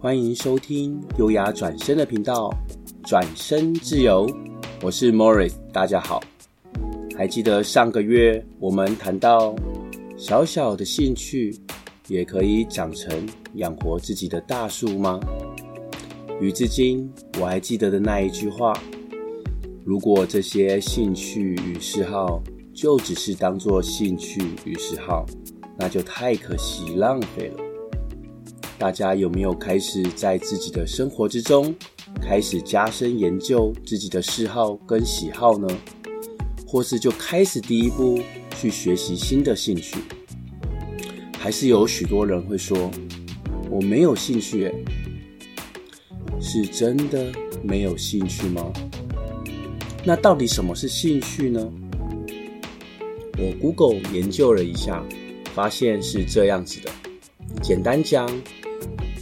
欢迎收听优雅转身的频道，转身自由。我是 Morris，大家好。还记得上个月我们谈到小小的兴趣也可以长成养活自己的大树吗？与至今我还记得的那一句话：如果这些兴趣与嗜好就只是当做兴趣与嗜好，那就太可惜浪费了。大家有没有开始在自己的生活之中开始加深研究自己的嗜好跟喜好呢？或是就开始第一步去学习新的兴趣？还是有许多人会说我没有兴趣？是真的没有兴趣吗？那到底什么是兴趣呢？我 Google 研究了一下，发现是这样子的。简单讲。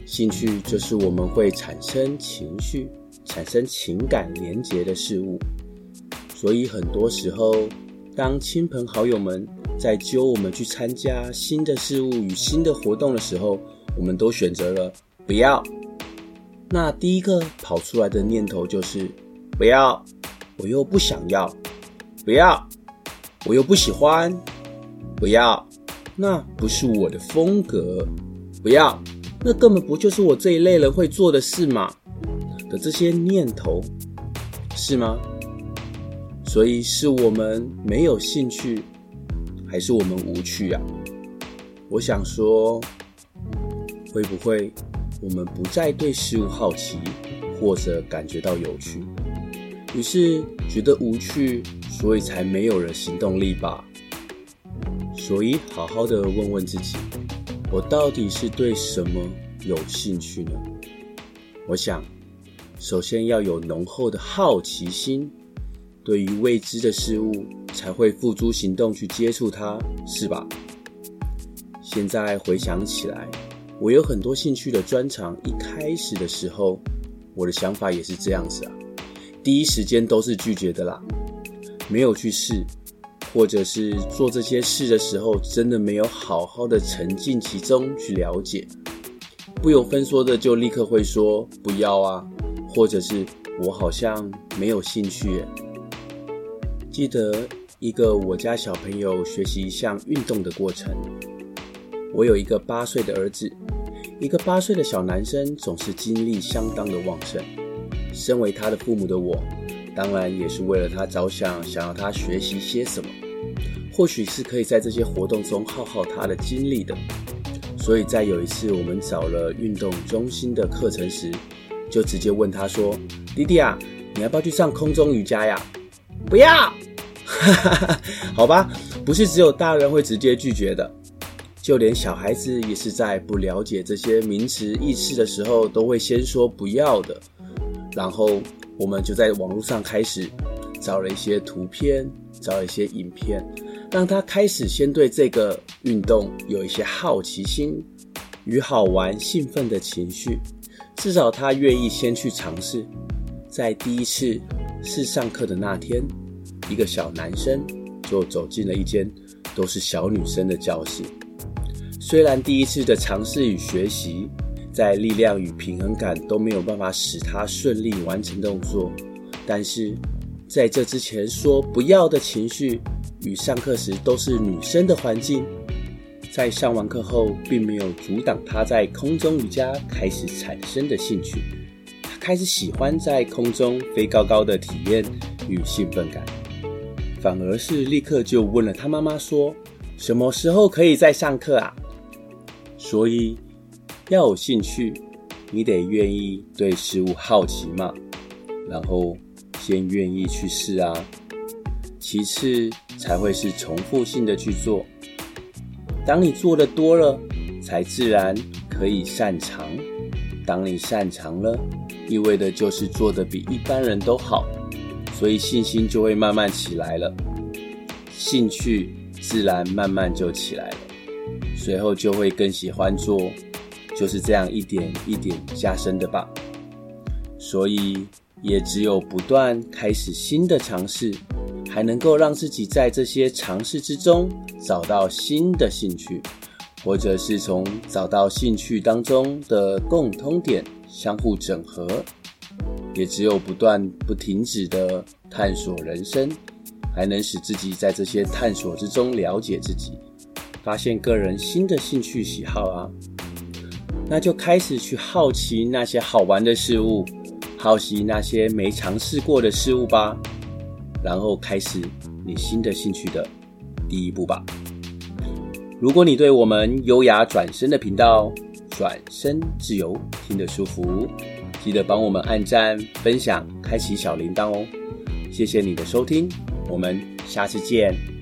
兴趣就是我们会产生情绪、产生情感连结的事物，所以很多时候，当亲朋好友们在揪我们去参加新的事物与新的活动的时候，我们都选择了不要。那第一个跑出来的念头就是不要，我又不想要，不要，我又不喜欢，不要，那不是我的风格，不要。那根本不就是我这一类人会做的事吗？的这些念头，是吗？所以是我们没有兴趣，还是我们无趣啊？我想说，会不会我们不再对事物好奇，或者感觉到有趣，于是觉得无趣，所以才没有了行动力吧？所以好好的问问自己。我到底是对什么有兴趣呢？我想，首先要有浓厚的好奇心，对于未知的事物才会付诸行动去接触它，是吧？现在回想起来，我有很多兴趣的专长，一开始的时候，我的想法也是这样子啊，第一时间都是拒绝的啦，没有去试。或者是做这些事的时候，真的没有好好的沉浸其中去了解，不由分说的就立刻会说不要啊，或者是我好像没有兴趣。记得一个我家小朋友学习一项运动的过程，我有一个八岁的儿子，一个八岁的小男生总是精力相当的旺盛，身为他的父母的我，当然也是为了他着想，想要他学习些什么。或许是可以在这些活动中耗耗他的精力的，所以在有一次我们找了运动中心的课程时，就直接问他说：“弟弟啊，你要不要去上空中瑜伽呀？”“不要。”“哈哈好吧，不是只有大人会直接拒绝的，就连小孩子也是在不了解这些名词意思的时候，都会先说不要的。”然后我们就在网络上开始找了一些图片，找了一些影片。让他开始先对这个运动有一些好奇心与好玩、兴奋的情绪，至少他愿意先去尝试。在第一次试上课的那天，一个小男生就走进了一间都是小女生的教室。虽然第一次的尝试与学习，在力量与平衡感都没有办法使他顺利完成动作，但是在这之前说不要的情绪。与上课时都是女生的环境，在上完课后，并没有阻挡她在空中瑜伽开始产生的兴趣。她开始喜欢在空中飞高高的体验与兴奋感，反而是立刻就问了她妈妈说：“什么时候可以再上课啊？”所以要有兴趣，你得愿意对事物好奇嘛，然后先愿意去试啊。其次才会是重复性的去做。当你做的多了，才自然可以擅长。当你擅长了，意味的就是做得比一般人都好，所以信心就会慢慢起来了，兴趣自然慢慢就起来了，随后就会更喜欢做，就是这样一点一点加深的吧。所以也只有不断开始新的尝试。还能够让自己在这些尝试之中找到新的兴趣，或者是从找到兴趣当中的共通点相互整合，也只有不断不停止的探索人生，还能使自己在这些探索之中了解自己，发现个人新的兴趣喜好啊。那就开始去好奇那些好玩的事物，好奇那些没尝试过的事物吧，然后开始你新的兴趣的第一步吧。如果你对我们优雅转身的频道“转身自由”听得舒服，记得帮我们按赞、分享、开启小铃铛哦。谢谢你的收听，我们下次见。